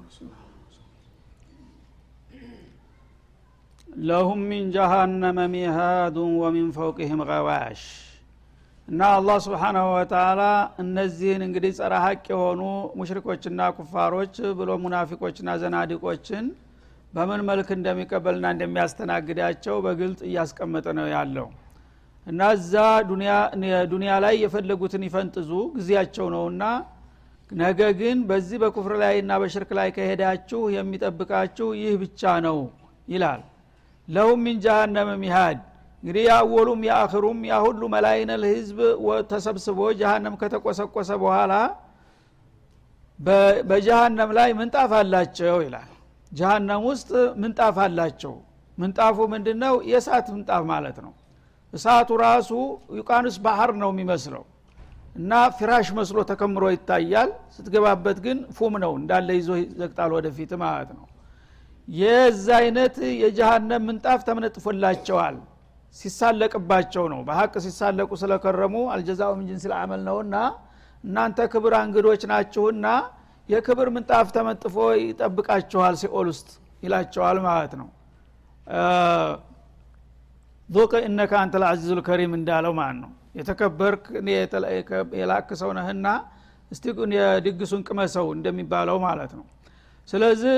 ብስሚላ ለሁም ሚን ጀሃነመ ሚሃዱን ወሚን ፈውቅህም ገዋሽ እና አላህ ስብሓናሁ ወተላ እነዚህን እንግዲህ ጸረ ሀቅ የሆኑ ሙሽሪኮችና ኩፋሮች ብሎ ሙናፊቆችና ዘናዲቆችን በምን መልክ እንደሚቀበልና እንደሚያስተናግዳቸው በግልጽ እያስቀመጠ ነው ያለው። እና እዛ ዱኒያ ላይ የፈለጉትን ይፈንጥዙ ጊዜያቸው ነውና ነገ ግን በዚህ በኩፍር ላይና በሽርክ ላይ ከሄዳችሁ የሚጠብቃችሁ ይህ ብቻ ነው ይላል። ለሁም ሚን ጃሃነመ ሚሃድ እንግዲህ የአወሉም የአክሩም ያ ሁሉ መላይነል ህዝብ ተሰብስቦ ጃሃንም ከተቆሰቆሰ በኋላ በጃሃንም ላይ ምንጣፍ አላቸው ይላል። ጃሃንም ውስጥ ምንጣፍ አላቸው። ምንጣፉ ምንድን ነው የእሳት ምንጣፍ ማለት ነው። እሳቱ ራሱ ዩቃንስ ባህር ነው የሚመስለው እና ፍራሽ መስሎ ተከምሮ ይታያል። ስትገባበት ግን ፍም ነው እንዳለ ይዞ ዘግጣል ወደፊት ማለት ነው። የዛ አይነት የጀሃነም ምንጣፍ ተነጥፎላቸዋል። ሲሳለቅባቸው ነው። በሀቅ ሲሳለቁ ስለከረሙ الجزاء من جنس العمل ነውና እናንተ ክብር እንግዶች ናችሁና የክብር ምንጣፍ ተነጥፎ ይጠብቃችኋል ሲኦል ውስጥ ይላቸዋል ማለት ነው ዙቅ እነከ አንተ ልአዚዙ ልከሪም እንዳለው ማለት ነው የተከበርክ የላክ ሰው ነህና እስቲ የድግሱን ቅመሰው እንደሚባለው ማለት ነው። ስለዚህ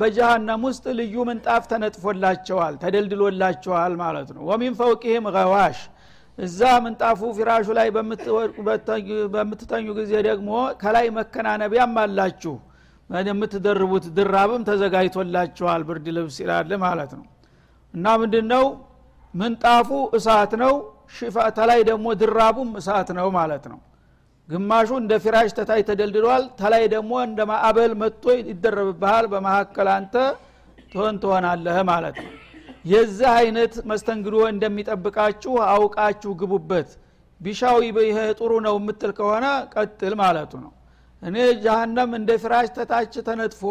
በጀሃነም ውስጥ ልዩ ምንጣፍ ተነጥፎላቸዋል ተደልድሎላቸዋል ማለት ነው። ወሚን ፈውቅህም ገዋሽ። እዛ ምንጣፉ ፊራሹ ላይ በምትተኙ ጊዜ ደግሞ ከላይ መከናነቢያም አላችሁ። የምትደርቡት ድራብም ተዘጋጅቶላችኋል ብርድ ልብስ ይላል ማለት ነው። እና ምንድን ነው ምንጣፉ እሳት ነው ተላይ ደግሞ ድራቡም እሳት ነው ማለት ነው። ግማሹ እንደ ፊራሽ ተታይ ተደልድሏል ተላይ ደግሞ እንደ ማዕበል መጥቶ ይደረብብሃል በመካከል አንተ ትሆን ትሆናለህ ማለት ነው። የዚህ አይነት መስተንግዶ እንደሚጠብቃችሁ አውቃችሁ ግቡበት። ቢሻዊ ይሄ ጥሩ ነው የምትል ከሆነ ቀጥል ማለቱ ነው። እኔ ጃሃንም እንደ ፍራሽ ተታች ተነጥፎ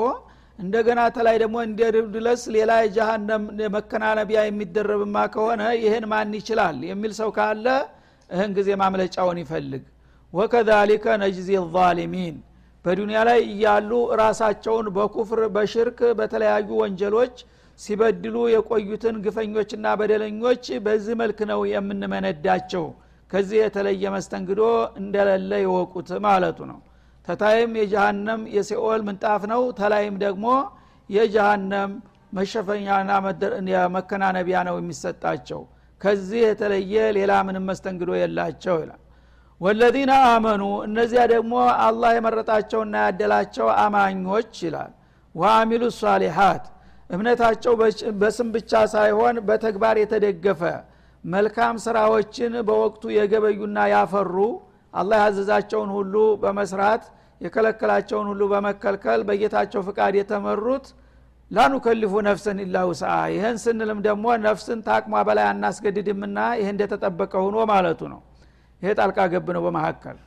እንደገና ተላይ ደግሞ እንደ ድለስ ሌላ የጃሃንም መከናነቢያ የሚደረብማ ከሆነ ይህን ማን ይችላል የሚል ሰው ካለ እህን ጊዜ ማምለጫውን ይፈልግ። ወከዛሊከ ነጅዚ ዛሊሚን በዱንያ ላይ እያሉ ራሳቸውን በኩፍር በሽርክ በተለያዩ ወንጀሎች ሲበድሉ የቆዩትን ግፈኞችና በደለኞች በዚህ መልክ ነው የምንመነዳቸው። ከዚህ የተለየ መስተንግዶ እንደሌለ ይወቁት ማለቱ ነው ተታይም የጀሃነም የሲኦል ምንጣፍ ነው። ተላይም ደግሞ የጀሃነም መሸፈኛና መከናነቢያ ነው የሚሰጣቸው። ከዚህ የተለየ ሌላ ምንም መስተንግዶ የላቸው ይላል። ወለዚነ አመኑ እነዚያ ደግሞ አላህ የመረጣቸውና ያደላቸው አማኞች ይላል። ወአሚሉ ሷሊሓት እምነታቸው በስም ብቻ ሳይሆን በተግባር የተደገፈ መልካም ስራዎችን በወቅቱ የገበዩና ያፈሩ አላህ ያዘዛቸውን ሁሉ በመስራት የከለከላቸውን ሁሉ በመከልከል በጌታቸው ፍቃድ የተመሩት ላኑከሊፉ ነፍሰን ኢላ ውስአ ይህን ስንልም ደግሞ ነፍስን ታቅሟ በላይ አናስገድድምና ይህ እንደተጠበቀ ሆኖ ማለቱ ነው። ይሄ ጣልቃ ገብ ነው በመካከል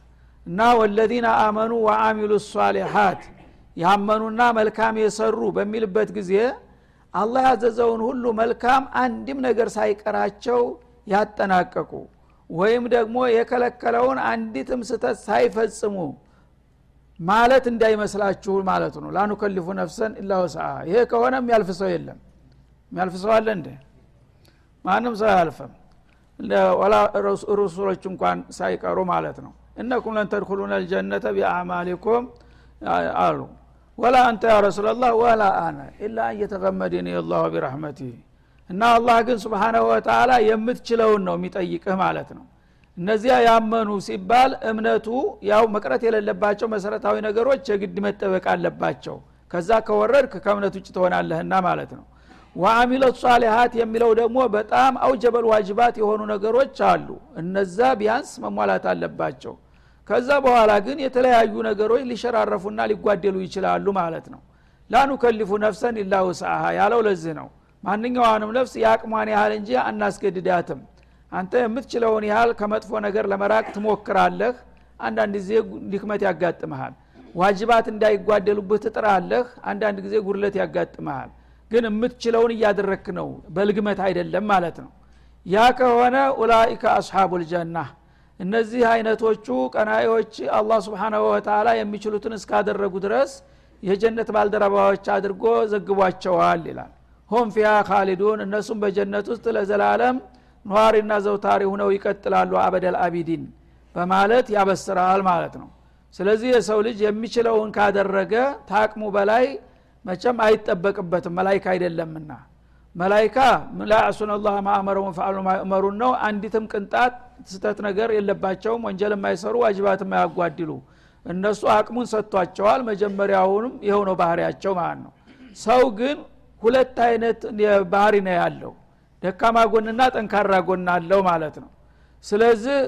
እና ወለዚነ አመኑ ወአሚሉ ሷሊሓት ያመኑና መልካም የሰሩ በሚልበት ጊዜ አላህ ያዘዘውን ሁሉ መልካም አንድም ነገር ሳይቀራቸው ያጠናቀቁ ወይም ደግሞ የከለከለውን አንዲትም ስተት ሳይፈጽሙ ማለት እንዳይመስላችሁ ማለቱ ነው። ላኑከሊፉ ነፍሰን ኢላ ወስአ። ይሄ ከሆነ የሚያልፍ ሰው የለም። የሚያልፍ ሰው አለ እንደ ማንም ሰው አያልፍም። ወላ ሩሱሎች እንኳን ሳይቀሩ ማለት ነው። እነኩም ለን ተድኩሉነ ልጀነተ ቢአዕማሊኩም አሉ። ወላ አንተ ያ ረሱላላህ ወላ አነ ኢላ አን የተገመድኒ አላሁ ቢረሕመቲህ እና አላህ ግን ስብሓናሁ ወተላ የምትችለውን ነው የሚጠይቅህ ማለት ነው እነዚያ ያመኑ ሲባል እምነቱ ያው መቅረት የሌለባቸው መሰረታዊ ነገሮች የግድ መጠበቅ አለባቸው። ከዛ ከወረድክ ከእምነት ውጭ ትሆናለህና ማለት ነው። ወአሚለት ሷሊሀት የሚለው ደግሞ በጣም አውጀበል ዋጅባት የሆኑ ነገሮች አሉ። እነዛ ቢያንስ መሟላት አለባቸው። ከዛ በኋላ ግን የተለያዩ ነገሮች ሊሸራረፉና ሊጓደሉ ይችላሉ ማለት ነው። ላኑከሊፉ ነፍሰን ኢላ ውስአሃ ያለው ለዚህ ነው። ማንኛዋንም ነፍስ የአቅሟን ያህል እንጂ አናስገድዳትም አንተ የምትችለውን ያህል ከመጥፎ ነገር ለመራቅ ትሞክራለህ። አንዳንድ ጊዜ ድክመት ያጋጥመሃል። ዋጅባት እንዳይጓደሉብህ ትጥራለህ። አንዳንድ ጊዜ ጉድለት ያጋጥመሃል። ግን የምትችለውን እያደረክ ነው። በልግመት አይደለም ማለት ነው። ያ ከሆነ ኡላይከ አስሓቡ ልጀና እነዚህ አይነቶቹ ቀናዮች አላህ ስብሓናሁ ወተላ የሚችሉትን እስካደረጉ ድረስ የጀነት ባልደረባዎች አድርጎ ዘግቧቸዋል ይላል። ሆም ፊያ ካሊዱን እነሱም በጀነት ውስጥ ለዘላለም ነዋሪና ዘውታሪ ሁነው ይቀጥላሉ አበደል አቢዲን በማለት ያበስራል ማለት ነው። ስለዚህ የሰው ልጅ የሚችለውን ካደረገ ታቅሙ በላይ መቸም አይጠበቅበትም። መላይካ አይደለምና መላይካ ላያሱን አላህ ማእመረውን ፈአሉ ማእመሩን ነው። አንዲትም ቅንጣት ስተት ነገር የለባቸውም። ወንጀል የማይሰሩ ዋጅባት የማያጓድሉ እነሱ አቅሙን ሰጥቷቸዋል። መጀመሪያውንም ይኸው ነው ባህሪያቸው ማለት ነው። ሰው ግን ሁለት አይነት ባህሪ ነው ያለው ደካማ ጎንና ጠንካራ ጎን አለው ማለት ነው። ስለዚህ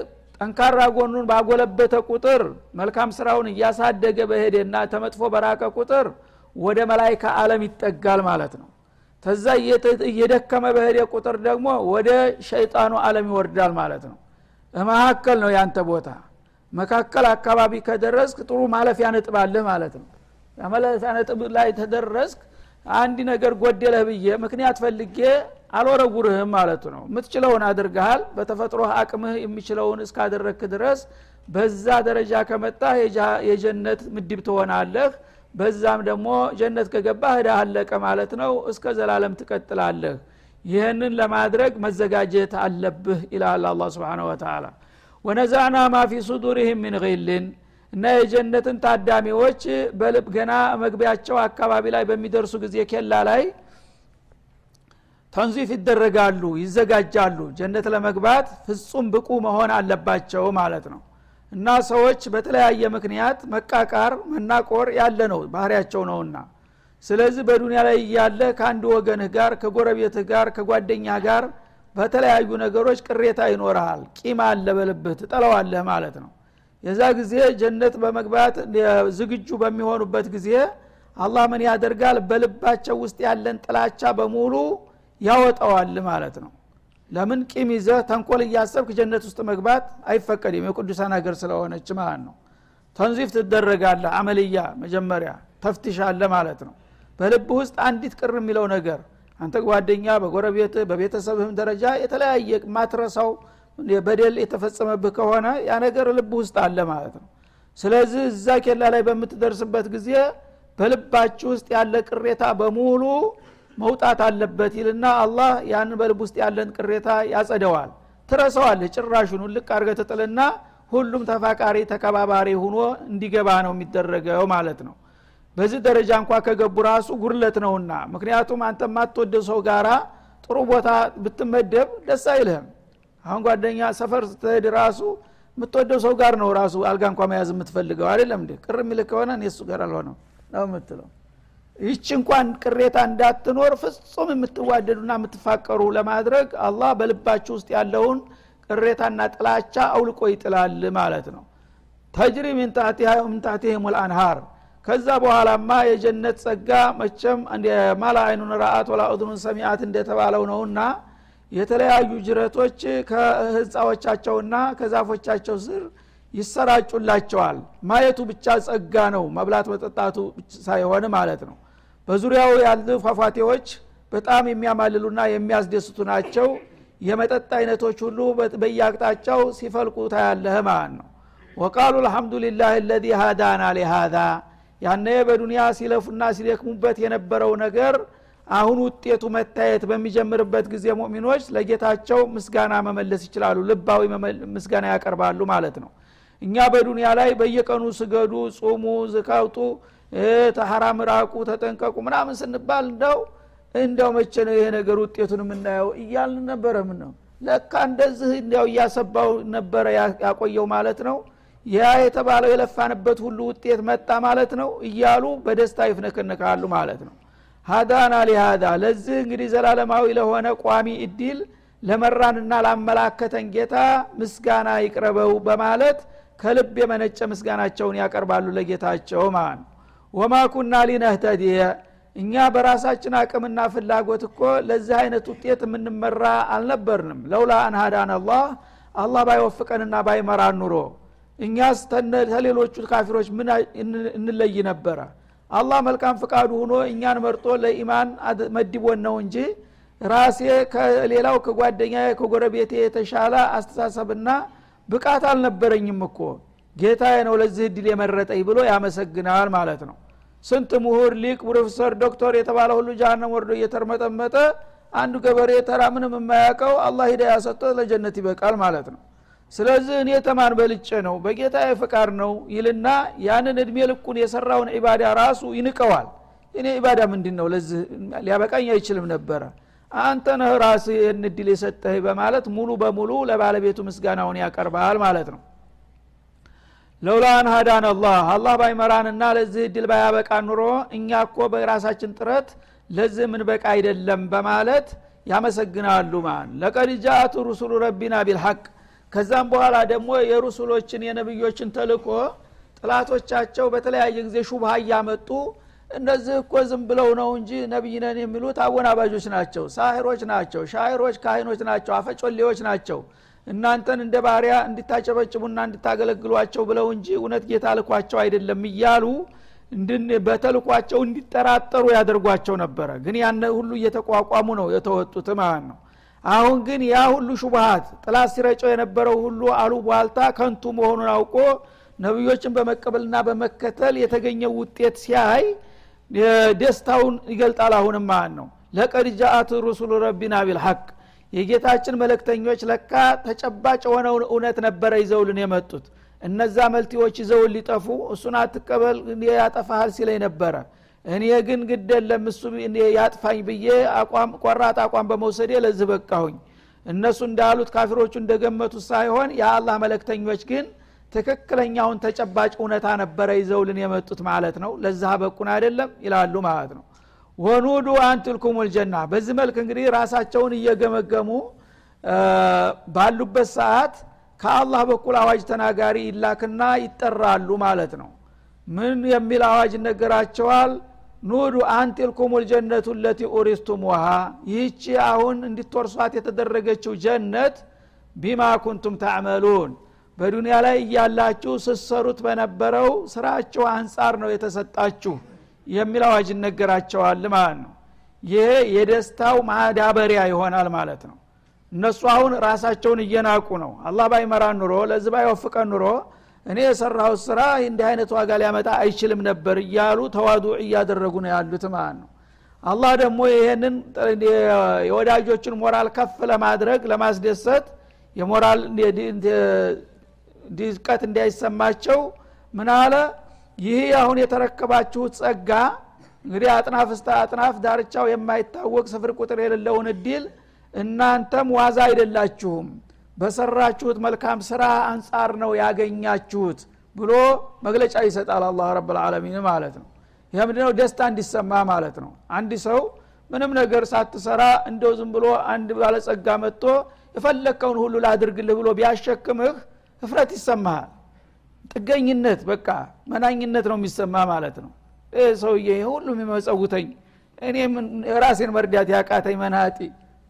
ጠንካራ ጎኑን ባጎለበተ ቁጥር መልካም ስራውን እያሳደገ በሄደና ተመጥፎ በራቀ ቁጥር ወደ መላይካ አለም ይጠጋል ማለት ነው። ተዛ እየደከመ በሄደ ቁጥር ደግሞ ወደ ሸይጣኑ አለም ይወርዳል ማለት ነው። መካከል ነው ያንተ ቦታ። መካከል አካባቢ ከደረስክ ጥሩ ማለፊያ ነጥብ አለህ ማለት ነው። ማለፊያ ነጥብ ላይ ተደረስክ አንድ ነገር ጎደለህ ብዬ ምክንያት ፈልጌ አልወረጉርህም ማለቱ ነው። የምትችለውን አድርገሃል። በተፈጥሮ አቅምህ የሚችለውን እስካደረግክ ድረስ በዛ ደረጃ ከመጣ የጀነት ምድብ ትሆናለህ። በዛም ደግሞ ጀነት ከገባ ህዳ አለቀ ማለት ነው። እስከ ዘላለም ትቀጥላለህ። ይህንን ለማድረግ መዘጋጀት አለብህ ይላል አላ ስብን ወተላ ወነዛና ማ ፊ ሱዱሪህም ምን ልን እና የጀነትን ታዳሚዎች በልብ ገና መግቢያቸው አካባቢ ላይ በሚደርሱ ጊዜ ኬላ ላይ ተንዚፍ ይደረጋሉ ይዘጋጃሉ። ጀነት ለመግባት ፍጹም ብቁ መሆን አለባቸው ማለት ነው። እና ሰዎች በተለያየ ምክንያት መቃቃር መናቆር ያለ ነው ባህሪያቸው ነውና። ስለዚህ በዱንያ ላይ እያለ ከአንድ ወገንህ ጋር ከጎረቤትህ ጋር ከጓደኛ ጋር በተለያዩ ነገሮች ቅሬታ ይኖርሃል። ቂም አለ በልብህ ትጠለዋለህ ማለት ነው። የዛ ጊዜ ጀነት በመግባት ዝግጁ በሚሆኑበት ጊዜ አላህ ምን ያደርጋል? በልባቸው ውስጥ ያለን ጥላቻ በሙሉ ያወጣዋል ማለት ነው። ለምን ቂም ይዘህ ተንኮል እያሰብክ ጀነት ውስጥ መግባት አይፈቀድም። የቅዱሳን ሀገር ስለሆነች ማለት ነው። ተንዚፍ ትደረጋለህ አመልያ መጀመሪያ ተፍትሻለ ማለት ነው። በልብ ውስጥ አንዲት ቅር የሚለው ነገር አንተ ጓደኛ በጎረቤት በቤተሰብህም ደረጃ የተለያየ ማትረሳው በደል የተፈጸመብህ ከሆነ ያ ነገር ልብ ውስጥ አለ ማለት ነው። ስለዚህ እዛ ኬላ ላይ በምትደርስበት ጊዜ በልባችሁ ውስጥ ያለ ቅሬታ በሙሉ መውጣት አለበት ይልና አላህ ያንን በልብ ውስጥ ያለን ቅሬታ ያጸደዋል። ትረሰዋለህ ጭራሹን ልቅ አርገ ትጥልና ሁሉም ተፋቃሪ ተከባባሪ ሁኖ እንዲገባ ነው የሚደረገው ማለት ነው። በዚህ ደረጃ እንኳ ከገቡ ራሱ ጉርለት ነውና ምክንያቱም አንተ የማትወደው ሰው ጋራ ጥሩ ቦታ ብትመደብ ደስ አይልህም። አሁን ጓደኛ ሰፈር ስትሄድ ራሱ የምትወደው ሰው ጋር ነው ራሱ አልጋ እንኳ መያዝ የምትፈልገው። አይደለም እንዴ? ቅር የሚልህ ከሆነ እኔ እሱ ጋር አልሆነው ነው የምትለው ይቺ እንኳን ቅሬታ እንዳትኖር ፍጹም የምትዋደዱና የምትፋቀሩ ለማድረግ አላህ በልባችሁ ውስጥ ያለውን ቅሬታና ጥላቻ አውልቆ ይጥላል ማለት ነው። ተጅሪ ምንታቲህም ልአንሃር ከዛ በኋላማ የጀነት ጸጋ መቸም ማላ አይኑን ረአት ወላ እዝኑን ሰሚአት እንደተባለው ነውና የተለያዩ ጅረቶች ከህንፃዎቻቸውና ከዛፎቻቸው ስር ይሰራጩላቸዋል። ማየቱ ብቻ ጸጋ ነው መብላት መጠጣቱ ሳይሆን ማለት ነው። በዙሪያው ያሉ ፏፏቴዎች በጣም የሚያማልሉና የሚያስደስቱ ናቸው። የመጠጥ አይነቶች ሁሉ በየአቅጣጫው ሲፈልቁ ታያለህ ማለት ነው። ወቃሉ አልሐምዱሊላህ ለዚ ሃዳና ሊሃዛ ያነ በዱንያ ሲለፉና ሲደክሙበት የነበረው ነገር አሁን ውጤቱ መታየት በሚጀምርበት ጊዜ ሙእሚኖች ለጌታቸው ምስጋና መመለስ ይችላሉ ልባዊ ምስጋና ያቀርባሉ ማለት ነው እኛ በዱንያ ላይ በየቀኑ ስገዱ ጹሙ ዝካውጡ ተሐራም ራቁ ተጠንቀቁ ምናምን ስንባል እንደው እንደው መቼ ነው ይሄ ነገር ውጤቱን የምናየው እያልን ነበረ ምን ነው ለካ እንደዚህ እንዲያው እያሰባው ነበረ ያቆየው ማለት ነው። ያ የተባለው የለፋንበት ሁሉ ውጤት መጣ ማለት ነው እያሉ በደስታ ይፍነከነካሉ ማለት ነው። ሀዳና ሊሃዳ ለዚህ እንግዲህ ዘላለማዊ ለሆነ ቋሚ እድል ለመራንና ላመላከተን ጌታ ምስጋና ይቅረበው በማለት ከልብ የመነጨ ምስጋናቸውን ያቀርባሉ ለጌታቸው ማለት ነው ወማ ኩና ሊነህተዲየ። እኛ በራሳችን አቅምና ፍላጎት እኮ ለዚህ አይነት ውጤት የምንመራ አልነበርንም። ለውላ አንሃዳን አላህ አላህ ባይወፍቀንና ባይመራን ኑሮ። እኛስ ተሌሎቹ ካፊሮች ምን እንለይ ነበረ? አላህ መልካም ፍቃዱ ሁኖ እኛን መርጦ ለኢማን መድቦን ነው እንጂ ራሴ ከሌላው ከጓደኛ ከጎረቤቴ የተሻለ አስተሳሰብና ብቃት አልነበረኝም እኮ። ጌታዬ ነው ለዚህ እድል የመረጠኝ ብሎ ያመሰግናል ማለት ነው። ስንት ምሁር ሊቅ ፕሮፌሰር ዶክተር የተባለ ሁሉ ጃሃንም ወርዶ እየተርመጠመጠ አንዱ ገበሬ ተራ ምንም የማያውቀው አላህ ሂዳ ያሰጠ ለጀነት ይበቃል ማለት ነው። ስለዚህ እኔ ተማን በልጬ ነው በጌታ ፍቃድ ነው ይልና ያንን እድሜ ልኩን የሰራውን ኢባዳ ራሱ ይንቀዋል። እኔ ኢባዳ ምንድን ነው ለዚህ ሊያበቃኝ አይችልም ነበረ አንተ ነህ ራስ ይህን እድል የሰጠህ በማለት ሙሉ በሙሉ ለባለቤቱ ምስጋናውን ያቀርባል ማለት ነው። ለውላን ሀዳን አላህ አላህ ባይመራንና ለዚህ እድል ባያበቃ ኑሮ እኛ እኮ በራሳችን ጥረት ለዚህ ምን በቃ አይደለም በማለት ያመሰግናሉ ማን ለቀድ ጃአቱ ሩሱሉ ረቢና ቢልሐቅ ከዛም በኋላ ደግሞ የሩሱሎችን የነብዮችን ተልኮ ጥላቶቻቸው በተለያየ ጊዜ ሹብሃ እያመጡ እነዚህ እኮ ዝም ብለው ነው እንጂ ነቢይ ነን የሚሉት አወናባጆች ናቸው ሳሂሮች ናቸው ሻይሮች ካህኖች ናቸው አፈጮሌዎች ናቸው። እናንተን እንደ ባሪያ እንድታጨበጭቡና እንድታገለግሏቸው ብለው እንጂ እውነት ጌታ ልኳቸው አይደለም እያሉ በተልኳቸው እንዲጠራጠሩ ያደርጓቸው ነበረ። ግን ያን ሁሉ እየተቋቋሙ ነው የተወጡት ማለት ነው። አሁን ግን ያ ሁሉ ሹብሃት ጥላት ሲረጨው የነበረው ሁሉ አሉ ቧልታ ከንቱ መሆኑን አውቆ ነቢዮችን በመቀበልና በመከተል የተገኘው ውጤት ሲያይ ደስታውን ይገልጣል። አሁንም ማለት ነው? ለቀድ ጃአት ሩሱሉ ረቢና ቢልሐቅ። የጌታችን መለክተኞች ለካ ተጨባጭ የሆነውን እውነት ነበረ ይዘውልን የመጡት። እነዛ መልቲዎች ይዘውን ሊጠፉ እሱን አትቀበል ያጠፋሃል ሲለኝ ነበረ። እኔ ግን ግደለም እሱ ያጥፋኝ ብዬ አቋም ቆራጥ አቋም በመውሰዴ ለዚህ በቃሁኝ። እነሱ እንዳሉት ካፊሮቹ እንደገመቱት ሳይሆን የአላህ መለክተኞች ግን ትክክለኛውን ተጨባጭ እውነታ ነበረ ይዘውልን የመጡት ማለት ነው። ለዛ በቁን አይደለም ይላሉ ማለት ነው። ወኑዱ አንትልኩም ልጀና። በዚህ መልክ እንግዲህ ራሳቸውን እየገመገሙ ባሉበት ሰዓት ከአላህ በኩል አዋጅ ተናጋሪ ይላክና ይጠራሉ ማለት ነው። ምን የሚል አዋጅ ይነገራቸዋል ኑዱ አንቲልኩም ልጀነቱ ለቲ ኡሪስቱም ውሃ ይህቺ አሁን እንዲትወርሷት የተደረገችው ጀነት ቢማ ኩንቱም ታዕመሉን በዱንያ ላይ እያላችሁ ስሰሩት በነበረው ስራቸው አንጻር ነው የተሰጣችሁ የሚል አዋጅ ይነገራቸዋል ማለት ነው። ይሄ የደስታው ማዳበሪያ ይሆናል ማለት ነው። እነሱ አሁን ራሳቸውን እየናቁ ነው። አላህ ባይመራን ኑሮ ለዚህ ባይወፍቀን ኑሮ እኔ የሰራሁት ስራ እንዲህ አይነት ዋጋ ሊያመጣ አይችልም ነበር እያሉ ተዋዱ እያደረጉ ነው ያሉት ማለት ነው። አላህ ደግሞ ይህንን የወዳጆችን ሞራል ከፍ ለማድረግ ለማስደሰት የሞራል ድቀት እንዳይሰማቸው ምን አለ? ይህ አሁን የተረከባችሁት ጸጋ እንግዲህ አጥናፍ እስተ አጥናፍ ዳርቻው የማይታወቅ ስፍር ቁጥር የሌለውን እድል እናንተም ዋዛ አይደላችሁም። በሰራችሁት መልካም ስራ አንጻር ነው ያገኛችሁት ብሎ መግለጫ ይሰጣል አላህ ረብልዓለሚን ማለት ነው። ይህ ምንድነው? ደስታ እንዲሰማ ማለት ነው። አንድ ሰው ምንም ነገር ሳትሰራ እንደው ዝም ብሎ አንድ ባለጸጋ መጥቶ የፈለግከውን ሁሉ ላድርግልህ ብሎ ቢያሸክምህ እፍረት ይሰማሃል። ጥገኝነት በቃ መናኝነት ነው የሚሰማ ማለት ነው። ይህ ሰውዬ ሁሉ የሚመጸውተኝ እኔ ራሴን መርዳት ያቃተኝ መናጢ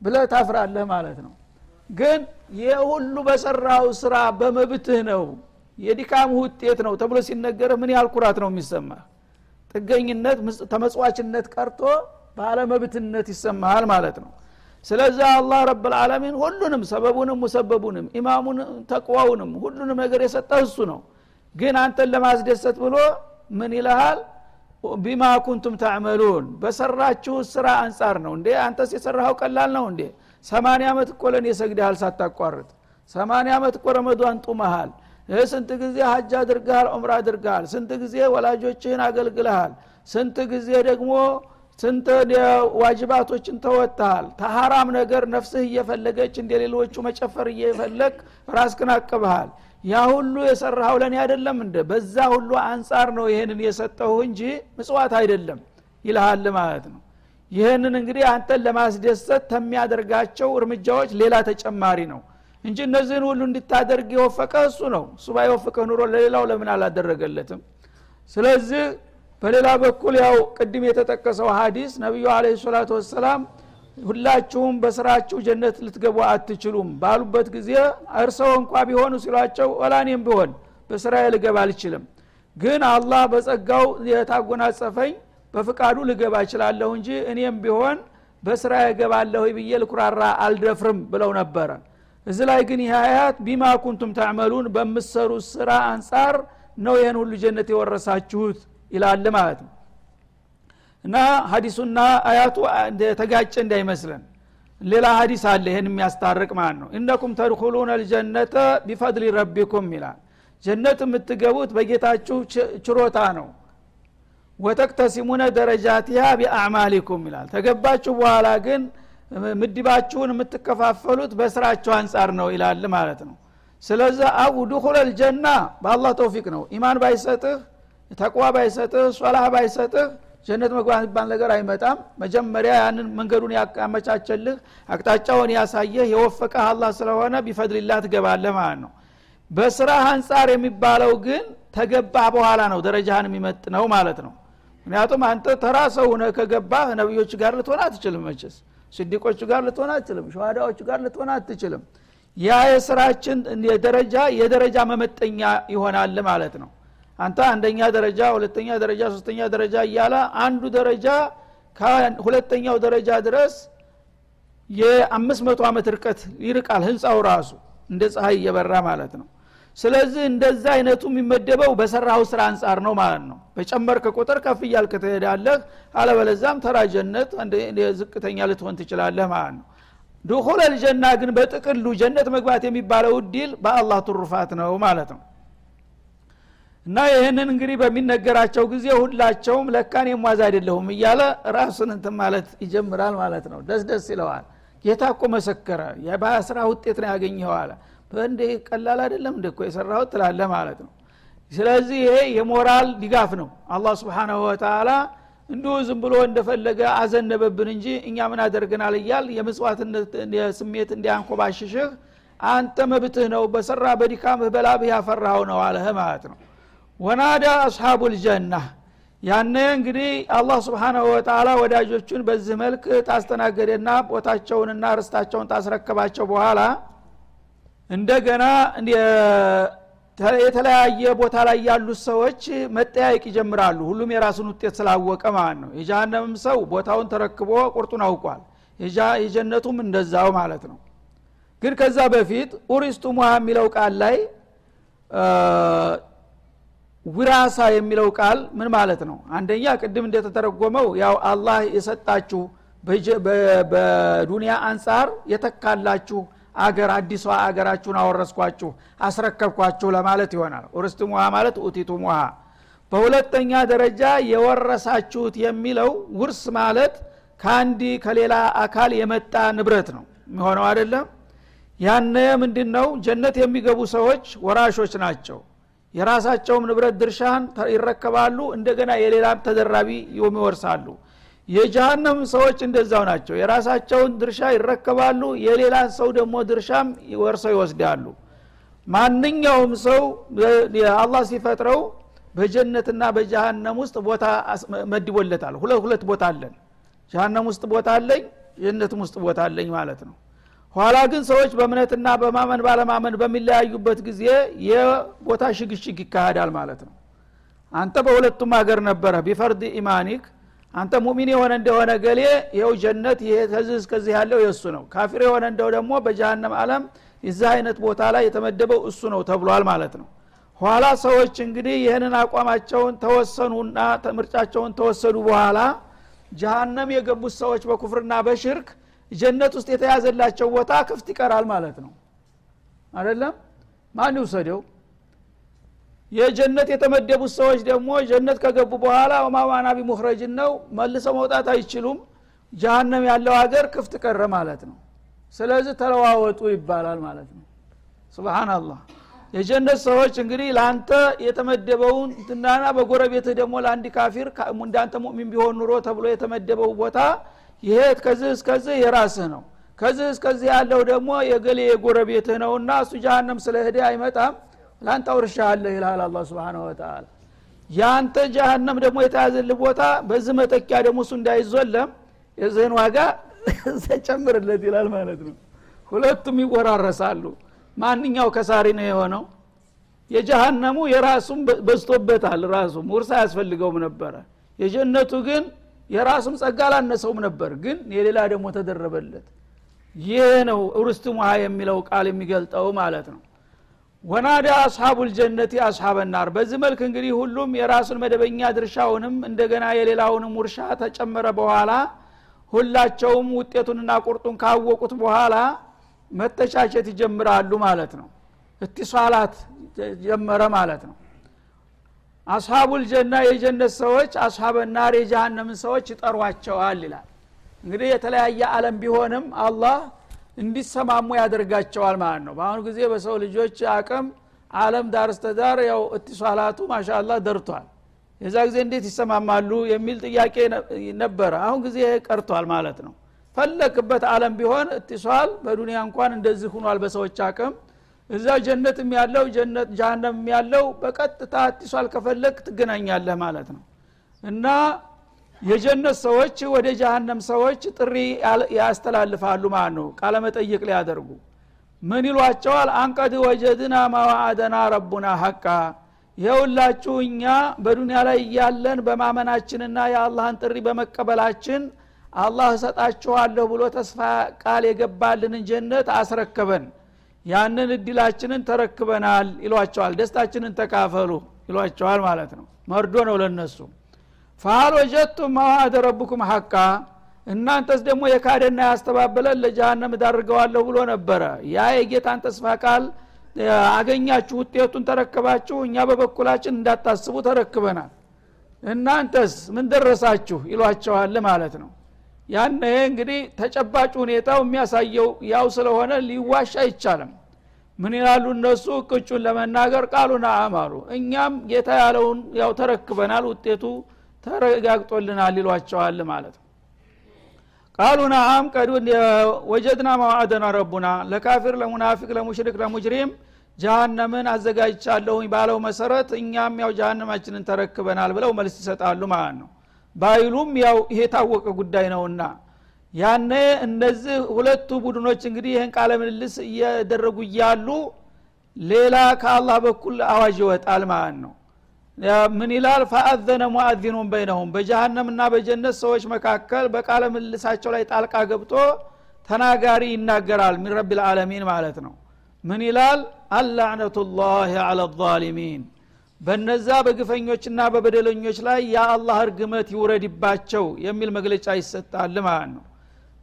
ብለ ታፍራለህ ማለት ነው። ግን ይህ ሁሉ በሰራው ስራ በመብትህ ነው የዲካም ውጤት ነው ተብሎ ሲነገርህ ምን ያህል ኩራት ነው የሚሰማ ጥገኝነት ተመጽዋችነት ቀርቶ ባለመብትነት ይሰማሃል ማለት ነው ስለዚህ አላህ ረብልዓለሚን ሁሉንም ሰበቡንም ሙሰበቡንም ኢማሙን ተቅዋውንም ሁሉንም ነገር የሰጠህ እሱ ነው። ግን አንተን ለማስደሰት ብሎ ምን ይልሃል? ቢማ ኩንቱም ታዕመሉን በሰራችሁ ስራ አንጻር ነው እንዴ? አንተስ የሰራኸው ቀላል ነው እንዴ? ሰማኒያ ዓመት እኮ ለእኔ ሰግደሃል ሳታቋርጥ። ሰማኒያ ዓመት እኮ ረመዷን ጡመሃል። ስንት ጊዜ ሀጅ አድርገሃል ዑምራ አድርገሃል። ስንት ጊዜ ወላጆችህን አገልግልሃል ስንት ጊዜ ደግሞ ስንት ዋጅባቶችን ተወጥተሃል? ተሐራም ነገር ነፍስህ እየፈለገች እንደ ሌሎቹ መጨፈር እየፈለግ ራስክን አቅብሃል። ያ ሁሉ የሰራኸው ለእኔ አይደለም እንደ በዛ ሁሉ አንጻር ነው ይህንን የሰጠሁ እንጂ ምጽዋት አይደለም ይልሃል ማለት ነው። ይህንን እንግዲህ አንተን ለማስደሰት ከሚያደርጋቸው እርምጃዎች ሌላ ተጨማሪ ነው እንጂ እነዚህን ሁሉ እንድታደርግ የወፈቀ እሱ ነው። እሱ ባይወፍቀህ ኑሮ ለሌላው ለምን አላደረገለትም ስለዚህ በሌላ በኩል ያው ቅድም የተጠቀሰው ሀዲስ ነቢዩ አለ ሰላቱ ወሰላም ሁላችሁም በስራችሁ ጀነት ልትገቡ አትችሉም ባሉበት ጊዜ እርሰው እንኳ ቢሆኑ ሲሏቸው ወላኔም ቢሆን በስራ ልገባ አልችልም። ግን አላህ በጸጋው የታጎናጸፈኝ በፍቃዱ ልገባ እችላለሁ እንጂ እኔም ቢሆን በስራ የገባለሁ ብዬ ልኩራራ አልደፍርም ብለው ነበረ። እዚ ላይ ግን ይህ አያት ቢማ ኩንቱም ታዕመሉን በምሰሩት ስራ አንጻር ነው ይህን ሁሉ ጀነት የወረሳችሁት ይላል ማለት ነው። እና ሀዲሱና አያቱ ተጋጨ እንዳይመስለን። ሌላ ሀዲስ አለ ይህን የሚያስታርቅ ማለት ነው። እነኩም ተድኩሉነ ልጀነተ ቢፈድሊ ረቢኩም ይላል። ጀነት የምትገቡት በጌታችሁ ችሮታ ነው። ወተቅተሲሙነ ደረጃቲሃ ቢአዕማሊኩም ይላል። ተገባችሁ በኋላ ግን ምድባችሁን የምትከፋፈሉት በስራቸው አንጻር ነው ይላል ማለት ነው። ስለዚህ አቡ ድኹለ ልጀና በአላህ ተውፊቅ ነው። ኢማን ባይሰጥህ ተቅዋ ባይሰጥህ ሶላህ ባይሰጥህ ጀነት መግባት የሚባል ነገር አይመጣም። መጀመሪያ ያንን መንገዱን ያመቻቸልህ አቅጣጫውን ያሳየህ የወፈቀህ አላህ ስለሆነ ቢፈድልላህ ትገባለህ ማለት ነው። በስራህ አንጻር የሚባለው ግን ተገባህ በኋላ ነው ደረጃህን የሚመጥ ነው ማለት ነው። ምክንያቱም አንተ ተራ ሰው ሆነ ከገባህ ነቢዮች ጋር ልትሆን አትችልም መችስ ስዲቆቹ ጋር ልትሆን አትችልም። ሸዋዳዎቹ ጋር ልትሆን አትችልም። ያ የስራችን ደረጃ የደረጃ መመጠኛ ይሆናል ማለት ነው አንተ አንደኛ ደረጃ ሁለተኛ ደረጃ ሶስተኛ ደረጃ እያለ አንዱ ደረጃ ከሁለተኛው ደረጃ ድረስ የአምስት መቶ ዓመት ርቀት ይርቃል ህንፃው ራሱ እንደ ፀሐይ እየበራ ማለት ነው። ስለዚህ እንደዛ አይነቱ የሚመደበው በሰራው ስራ አንጻር ነው ማለት ነው። በጨመርክ ቁጥር ከፍ እያልክ ትሄዳለህ አለበለዛም ተራ ጀነት ዝቅተኛ ልትሆን ትችላለህ ማለት ነው። ድኹለ ልጀና ግን በጥቅሉ ጀነት መግባት የሚባለው እድል በአላህ ትሩፋት ነው ማለት ነው እና ይህንን እንግዲህ በሚነገራቸው ጊዜ ሁላቸውም ለካን የሟዝ አይደለሁም እያለ ራሱን እንትን ማለት ይጀምራል ማለት ነው። ደስ ደስ ይለዋል። ጌታ እኮ መሰከረ። የባስራ ውጤት ነው ያገኘው አለ። ቀላል አይደለም እንደ እኮ የሰራሁት ትላለ ማለት ነው። ስለዚህ ይሄ የሞራል ድጋፍ ነው። አላህ ስብሓናሁ ወተላ እንዲሁ ዝም ብሎ እንደፈለገ አዘነበብን እንጂ እኛ ምን አደርገናል እያል የምጽዋትነት ስሜት እንዲያንኮባሽሽህ አንተ መብትህ ነው በሰራ በዲካምህ በላብህ ያፈራኸው ነው አለህ ማለት ነው ወናዳ አስሓቡ ልጀና ያነ እንግዲህ አላህ ስብሓናሁ ወተላ ወዳጆቹን በዚህ መልክ ታስተናገደና ቦታቸውንና ርስታቸውን ታስረከባቸው በኋላ እንደገና የተለያየ ቦታ ላይ ያሉት ሰዎች መጠያየቅ ይጀምራሉ። ሁሉም የራሱን ውጤት ስላወቀ ማለት ነው። የጃሃነምም ሰው ቦታውን ተረክቦ ቁርጡን አውቋል። የጀነቱም እንደዛው ማለት ነው። ግን ከዛ በፊት ኡሪስቱ ሙሃ የሚለው ቃል ላይ ውራሳ የሚለው ቃል ምን ማለት ነው? አንደኛ ቅድም እንደተተረጎመው ያው አላህ የሰጣችሁ በዱንያ አንጻር የተካላችሁ አገር አዲሷ አገራችሁን አወረስኳችሁ አስረከብኳችሁ ለማለት ይሆናል። ኡርስት ሙሃ ማለት ኡቲቱ ሙሃ በሁለተኛ ደረጃ የወረሳችሁት የሚለው ውርስ ማለት ከአንድ ከሌላ አካል የመጣ ንብረት ነው። የሚሆነው አይደለም? ያነ ምንድን ነው ጀነት የሚገቡ ሰዎች ወራሾች ናቸው የራሳቸውም ንብረት ድርሻን ይረከባሉ እንደገና የሌላም ተደራቢ ይወርሳሉ የጀሃነም ሰዎች እንደዛው ናቸው። የራሳቸውን ድርሻ ይረከባሉ የሌላ ሰው ደግሞ ድርሻም ወርሰው ይወስዳሉ። ማንኛውም ሰው አላህ ሲፈጥረው በጀነትና በጀሃነም ውስጥ ቦታ መድቦለታል። ሁለት ሁለት ቦታ አለን። ጀሃነም ውስጥ ቦታ አለኝ ጀነትም ውስጥ ቦታ አለኝ ማለት ነው ኋላ ግን ሰዎች በእምነትና በማመን ባለማመን በሚለያዩበት ጊዜ የቦታ ሽግሽግ ይካሄዳል ማለት ነው። አንተ በሁለቱም ሀገር ነበረ بفرض إيمانك አንተ مؤمن የሆነ እንደሆነ ገሌ ይኸው ጀነት ይሄ ከዚህ እስከዚህ ያለው የእሱ ነው። كافر የሆነ እንደው ደግሞ በጀሃነም አለም የዚህ አይነት ቦታ ላይ የተመደበው እሱ ነው ተብሏል ማለት ነው። ኋላ ሰዎች እንግዲህ ይህንን አቋማቸውን ተወሰኑና ምርጫቸውን ተወሰዱ በኋላ ጀሃነም የገቡት ሰዎች በኩፍርና በሽርክ ጀነት ውስጥ የተያዘላቸው ቦታ ክፍት ይቀራል ማለት ነው። አይደለም? ማን ይውሰደው? የጀነት የተመደቡት ሰዎች ደግሞ ጀነት ከገቡ በኋላ ማዋና ቢሙክረጅን ነው። መልሰው መውጣት አይችሉም። ጀሃነም ያለው ሀገር ክፍት ቀረ ማለት ነው። ስለዚህ ተለዋወጡ ይባላል ማለት ነው። ስብናላህ የጀነት ሰዎች እንግዲህ ለአንተ የተመደበውን ትናና በጎረቤትህ ደግሞ ለአንድ ካፊር እንዳንተ ሙእሚን ቢሆን ኑሮ ተብሎ የተመደበው ቦታ ይሄ ከዚህ እስከዚህ የራስህ ነው። ከዚህ እስከዚህ ያለው ደግሞ የገሌ የጎረቤትህ ነውና እሱ ጀሃነም ስለሄደ አይመጣም። ለአንተ አውርሻለህ ይልሃል አላ ስብን ወተላ የአንተ ጀሃነም ደግሞ የተያዘልህ ቦታ በዚህ መጠቂያ ደግሞ እሱ እንዳይዞለም የዚህን ዋጋ ተጨምርለት ይላል ማለት ነው። ሁለቱም ይወራረሳሉ። ማንኛው ከሳሪ ነው የሆነው? የጀሃነሙ የራሱም በዝቶበታል ራሱም ውርስ አያስፈልገውም ነበረ። የጀነቱ ግን የራሱም ጸጋ አላነሰውም ነበር ግን የሌላ ደግሞ ተደረበለት። ይህ ነው ኡርስትሙሃ የሚለው ቃል የሚገልጠው ማለት ነው። ወናዳ አስሓቡ ልጀነቲ አስሓበ በዚህ መልክ እንግዲህ ሁሉም የራሱን መደበኛ ድርሻውንም እንደገና የሌላውንም ውርሻ ተጨመረ በኋላ ሁላቸውም ውጤቱንና ቁርጡን ካወቁት በኋላ መተቻቸት ይጀምራሉ ማለት ነው። እትሷላት ጀመረ ማለት ነው አስሓቡል ጀና የጀነት ሰዎች አስሓበ ናር የጀሃነምን ሰዎች ይጠሯቸዋል ይላል። እንግዲህ የተለያየ አለም ቢሆንም አላህ እንዲሰማሙ ያደርጋቸዋል ማለት ነው። በአሁኑ ጊዜ በሰው ልጆች አቅም አለም ዳር እስተዳር ያው እትሷላቱ ማሻላ ደርቷል። የዛ ጊዜ እንዴት ይሰማማሉ የሚል ጥያቄ ነበረ። አሁን ጊዜ ቀርቷል ማለት ነው። ፈለክበት አለም ቢሆን እትሷል በዱኒያ እንኳን እንደዚህ ሁኗል በሰዎች አቅም እዛ ጀነትም ያለው ጀነት ጃሃንም ያለው በቀጥታ እትሷል ከፈለግ ትገናኛለህ ማለት ነው። እና የጀነት ሰዎች ወደ ጃሃንም ሰዎች ጥሪ ያስተላልፋሉ ማለት ነው። ቃለመጠይቅ ሊያደርጉ ምን ይሏቸዋል? አንቀድ ወጀድና ማዋአደና ረቡና ሀቃ ይኸውላችሁ እኛ በዱንያ ላይ እያለን በማመናችንና የአላህን ጥሪ በመቀበላችን አላህ እሰጣችኋለሁ ብሎ ተስፋ ቃል የገባልንን ጀነት አስረከበን ያንን እድላችንን ተረክበናል ይሏቸዋል። ደስታችንን ተካፈሉ ይሏቸዋል ማለት ነው። መርዶ ነው ለነሱ። ፋል ወጀቱም መዋዕደ ረቡኩም ሐቃ እናንተስ ደግሞ የካደና ያስተባበለን ለጀሃነም እዳርገዋለሁ ብሎ ነበረ። ያ የጌታን ተስፋ ቃል አገኛችሁ ውጤቱን ተረከባችሁ እኛ በበኩላችን እንዳታስቡ ተረክበናል። እናንተስ ምን ደረሳችሁ ይሏቸዋል ማለት ነው ያነ እንግዲህ ተጨባጭ ሁኔታው የሚያሳየው ያው ስለሆነ ሊዋሽ አይቻልም። ምን ይላሉ እነሱ? ቅጩን ለመናገር ቃሉን አማሉ። እኛም ጌታ ያለውን ያው ተረክበናል ውጤቱ ተረጋግጦልናል ይሏቸዋል ማለት ነው። ቃሉ ነአም ቀድ ወጀድና መዋዕደና ረቡና ለካፊር ለሙናፊቅ ለሙሽሪክ ለሙጅሪም ጃሃነምን አዘጋጅቻለሁኝ ባለው መሰረት እኛም ያው ጃሃነማችንን ተረክበናል ብለው መልስ ይሰጣሉ ማለት ነው ባይሉም ያው ይሄ የታወቀ ጉዳይ ነውና። ያነ እነዚህ ሁለቱ ቡድኖች እንግዲህ ይህን ቃለ ምልልስ እያደረጉ እያሉ ሌላ ከአላህ በኩል አዋጅ ይወጣል ማለት ነው። ምን ይላል? ፈአዘነ ሙአዚኑን በይነሁም። በጀሃነምና በጀነት ሰዎች መካከል በቃለ ምልልሳቸው ላይ ጣልቃ ገብቶ ተናጋሪ ይናገራል ሚን ረቢ ልዓለሚን ማለት ነው። ምን ይላል? አላዕነቱላህ አላ ዛሊሚን በነዛ በግፈኞችና በበደለኞች ላይ የአላህ እርግመት ይውረድባቸው የሚል መግለጫ ይሰጣል ማለት ነው።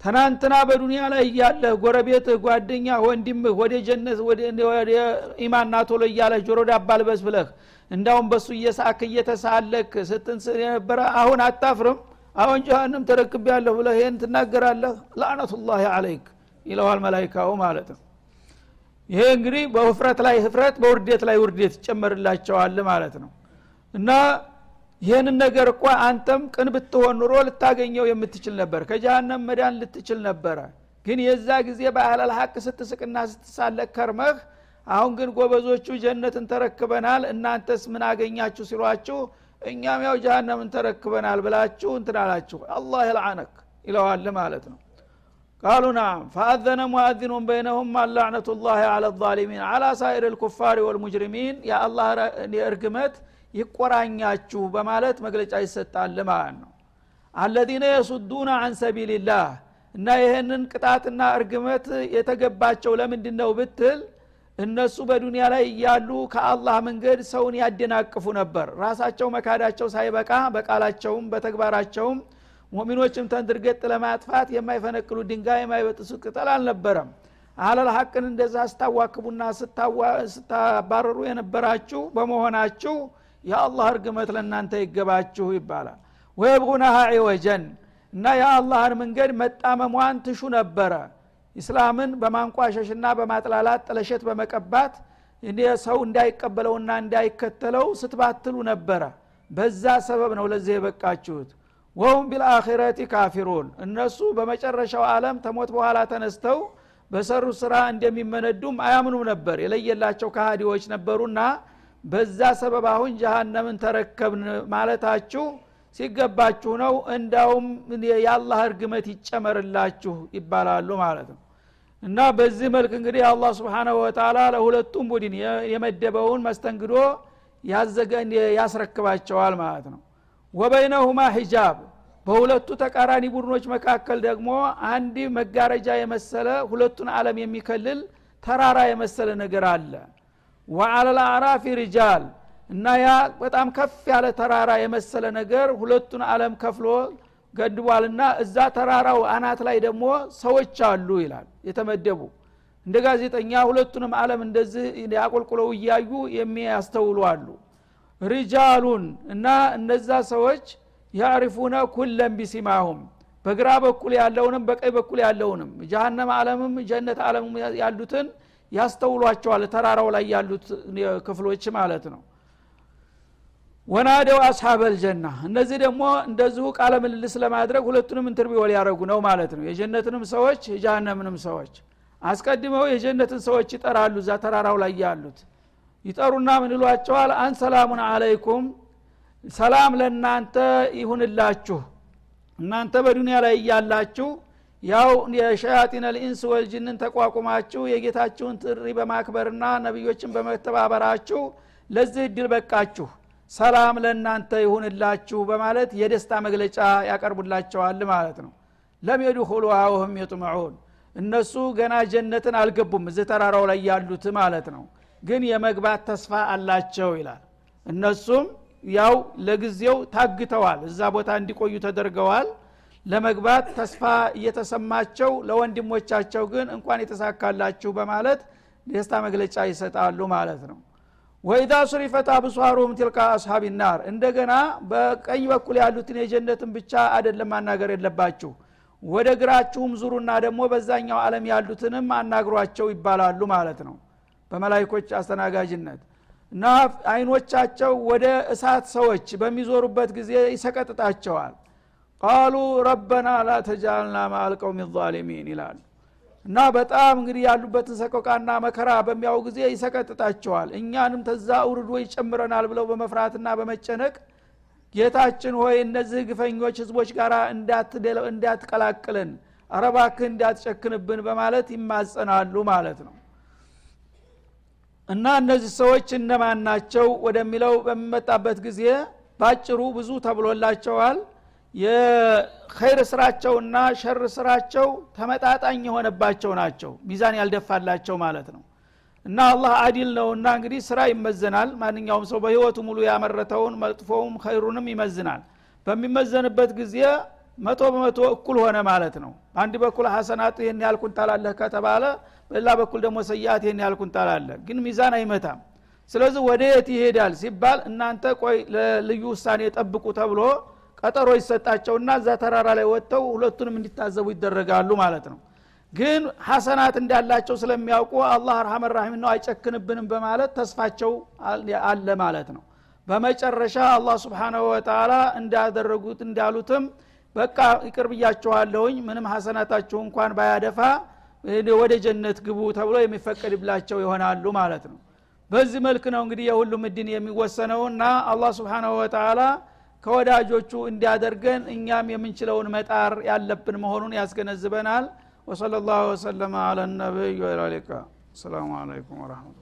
ትናንትና በዱንያ ላይ እያለህ ጎረቤትህ ጓደኛ ወንድምህ ወደ ጀነት ወደ ኢማን ናቶሎ እያለህ ጆሮ ዳባ ልበስ ብለህ እንዳውም በሱ እየሳክ እየተሳለክ ስትንስ የነበረ አሁን አታፍርም? አሁን ጀሃንም ተረክብ ያለሁ ብለህ ይህን ትናገራለህ? ላዕነቱላህ አለይክ ይለዋል መላይካው ማለት ነው ይሄ እንግዲህ በውፍረት ላይ ህፍረት በውርዴት ላይ ውርዴት ይጨመርላቸዋል ማለት ነው። እና ይህንን ነገር እኳ አንተም ቅን ብትሆን ኑሮ ልታገኘው የምትችል ነበር ከጀሃነም መዳን ልትችል ነበረ። ግን የዛ ጊዜ በአህለል ሀቅ ስትስቅና ስትሳለቅ ከርመህ አሁን ግን ጎበዞቹ ጀነትን ተረክበናል እናንተስ ምን አገኛችሁ ሲሏችሁ እኛም ያው ጀሃነምን ተረክበናል ብላችሁ እንትናላችሁ አላህ የልዓነክ ይለዋል ማለት ነው ቃሉ ናም ፈአዘነ ሙአዚኑን በይነሁም አላዕነቱ ላህ አላ ዛሊሚን አላ ሳኢር ልኩፋሪ ወልሙጅሪሚን የአላህ እርግመት ይቆራኛችሁ በማለት መግለጫ ይሰጣል ማለት ነው አለዚነ የሱዱና አን ሰቢልላህ እና ይህንን ቅጣትና እርግመት የተገባቸው ለምንድን ነው ብትል እነሱ በዱንያ ላይ እያሉ ከአላህ መንገድ ሰውን ያደናቅፉ ነበር ራሳቸው መካዳቸው ሳይበቃ በቃላቸውም በተግባራቸውም ሙሚኖችም ተንድርገጥ ለማጥፋት የማይፈነቅሉ ድንጋይ የማይበጥሱ ቅጠል አልነበረም። አለል ሀቅን እንደዛ ስታዋክቡና ስታባረሩ የነበራችሁ በመሆናችሁ የአላህ እርግመት ለእናንተ ይገባችሁ ይባላል። ወየብጉናሃ ዒወጀን እና የአላህን መንገድ መጣመሟን ትሹ ነበረ። ኢስላምን በማንቋሸሽና በማጥላላት ጥለሸት በመቀባት ሰው እንዳይቀበለውና እንዳይከተለው ስትባትሉ ነበረ። በዛ ሰበብ ነው ለዚህ የበቃችሁት ወሁም ቢልአኺረቲ ካፊሩን። እነሱ በመጨረሻው ዓለም ተሞት በኋላ ተነስተው በሰሩ ስራ እንደሚመነዱም አያምኑም ነበር። የለየላቸው ካሃዲዎች ነበሩና በዛ ሰበብ አሁን ጀሃነምን ተረከብን ማለታችሁ ሲገባችሁ ነው። እንዳውም የአላህ እርግመት ይጨመርላችሁ ይባላሉ ማለት ነው። እና በዚህ መልክ እንግዲህ አላህ ስብሓናሁ ወተላ ለሁለቱም ቡድን የመደበውን መስተንግዶ ያዘገን ያስረክባቸዋል ማለት ነው ወበይነሁማ ሂጃብ በሁለቱ ተቃራኒ ቡድኖች መካከል ደግሞ አንድ መጋረጃ የመሰለ ሁለቱን አለም የሚከልል ተራራ የመሰለ ነገር አለ። ወአለል ሪጃል እና ያ በጣም ከፍ ያለ ተራራ የመሰለ ነገር ሁለቱን አለም ከፍሎ ገድቧልና እዛ ተራራው አናት ላይ ደግሞ ሰዎች አሉ ይላል የተመደቡ። እንደ ጋዜጠኛ ሁለቱንም አለም እንደዚህ ያቆልቁለው እያዩ የሚያስተውሉ አሉ ሪጃሉን እና እነዛ ሰዎች ያዕሪፉነ ኩለን ቢሲማሁም በግራ በኩል ያለውንም በቀኝ በኩል ያለውንም ጀሃነም አለምም ጀነት አለምም ያሉትን ያስተውሏቸዋል ተራራው ላይ ያሉት ክፍሎች ማለት ነው። ونادوا أصحاب الجنة እነዚህ ደግሞ እንደዚሁ ቃለ ምልልስ ለማድረግ ሁለቱንም interview ሊያደረጉ ነው ማለት ነው። የጀነትንም ሰዎች የጀሃነምንም ሰዎች አስቀድመው የጀነትን ሰዎች ይጠራሉ እዛ ተራራው ላይ ያሉት ይጠሩና ምን ይሏቸዋል? أن سلام عليكم ሰላም ለእናንተ ይሁንላችሁ። እናንተ በ دنيا ላይ እያላችሁ ያው የ شياطين الإنس والجن ን ተቋቁማችሁ የጌታችሁን ጥሪ በማክበርና ነቢዮችን በመተባበራችሁ ለዚህ እድል በቃችሁ። ሰላም ለእናንተ ይሁንላችሁ በማለት የደስታ መግለጫ ያቀርቡላቸዋል ማለት ነው። ለም የድኹሉሃ ወህም የጥመዑን እነሱ ገና ጀነትን አልገቡም እዚህ ተራራው ላይ ያሉት ማለት ነው ግን የመግባት ተስፋ አላቸው ይላል። እነሱም ያው ለጊዜው ታግተዋል እዛ ቦታ እንዲቆዩ ተደርገዋል። ለመግባት ተስፋ እየተሰማቸው ለወንድሞቻቸው ግን እንኳን የተሳካላችሁ በማለት ደስታ መግለጫ ይሰጣሉ ማለት ነው። ወኢዛ ሱሪፈት አብሷሩም ትልቃ አስሃቢ ናር። እንደገና በቀኝ በኩል ያሉትን የጀነትን ብቻ አደለም ማናገር የለባችሁ ወደ ግራችሁም ዙሩና ደግሞ በዛኛው ዓለም ያሉትንም አናግሯቸው ይባላሉ ማለት ነው በመላይኮች አስተናጋጅነት እና አይኖቻቸው ወደ እሳት ሰዎች በሚዞሩበት ጊዜ ይሰቀጥጣቸዋል። ቃሉ ረበና ላ ተጃልና ማአልቀውም ዛሊሚን ይላሉ እና በጣም እንግዲህ ያሉበትን ሰቆቃና መከራ በሚያው ጊዜ ይሰቀጥጣቸዋል። እኛንም ተዛ ውርዶ ይጨምረናል ብለው በመፍራትና በመጨነቅ ጌታችን ሆይ እነዚህ ግፈኞች ህዝቦች ጋር እንዳትቀላቅልን አረባክህ እንዳትጨክንብን በማለት ይማጸናሉ ማለት ነው እና እነዚህ ሰዎች እነማን ናቸው ወደሚለው በሚመጣበት ጊዜ ባጭሩ ብዙ ተብሎላቸዋል። የኸይር ስራቸውና ሸር ስራቸው ተመጣጣኝ የሆነባቸው ናቸው። ሚዛን ያልደፋላቸው ማለት ነው። እና አላህ አዲል ነውና እንግዲህ ስራ ይመዘናል። ማንኛውም ሰው በህይወቱ ሙሉ ያመረተውን መጥፎውም ኸይሩንም ይመዝናል። በሚመዘንበት ጊዜ መቶ በመቶ እኩል ሆነ ማለት ነው። በአንድ በኩል ሐሰናት ይህን ያህል ኩንታል አለህ ከተባለ በሌላ በኩል ደግሞ ሰያት ይህን ያህል ኩንታል አለ። ግን ሚዛን አይመታም። ስለዚህ ወደ የት ይሄዳል ሲባል እናንተ ቆይ ለልዩ ውሳኔ ጠብቁ ተብሎ ቀጠሮ ይሰጣቸውና እዛ ተራራ ላይ ወጥተው ሁለቱንም እንዲታዘቡ ይደረጋሉ ማለት ነው። ግን ሐሰናት እንዳላቸው ስለሚያውቁ አላህ አርሐመ ራሒም ነው አይጨክንብንም በማለት ተስፋቸው አለ ማለት ነው። በመጨረሻ አላህ ስብሓናሁ ወተላ እንዳደረጉት እንዳሉትም በቃ ይቅር ብያችኋለሁኝ ምንም ሐሰናታችሁ እንኳን ባያደፋ ወደ ጀነት ግቡ ተብሎ የሚፈቀድላቸው ይሆናሉ ማለት ነው። በዚህ መልክ ነው እንግዲህ የሁሉም እድን የሚወሰነው እና አላህ ስብሓናሁ ወተላ ከወዳጆቹ እንዲያደርገን እኛም የምንችለውን መጣር ያለብን መሆኑን ያስገነዝበናል። ወሰለ ላሁ ወሰለማ አላ ነቢይ ወላሊቃ አሰላሙ አለይኩም ወረመቱላ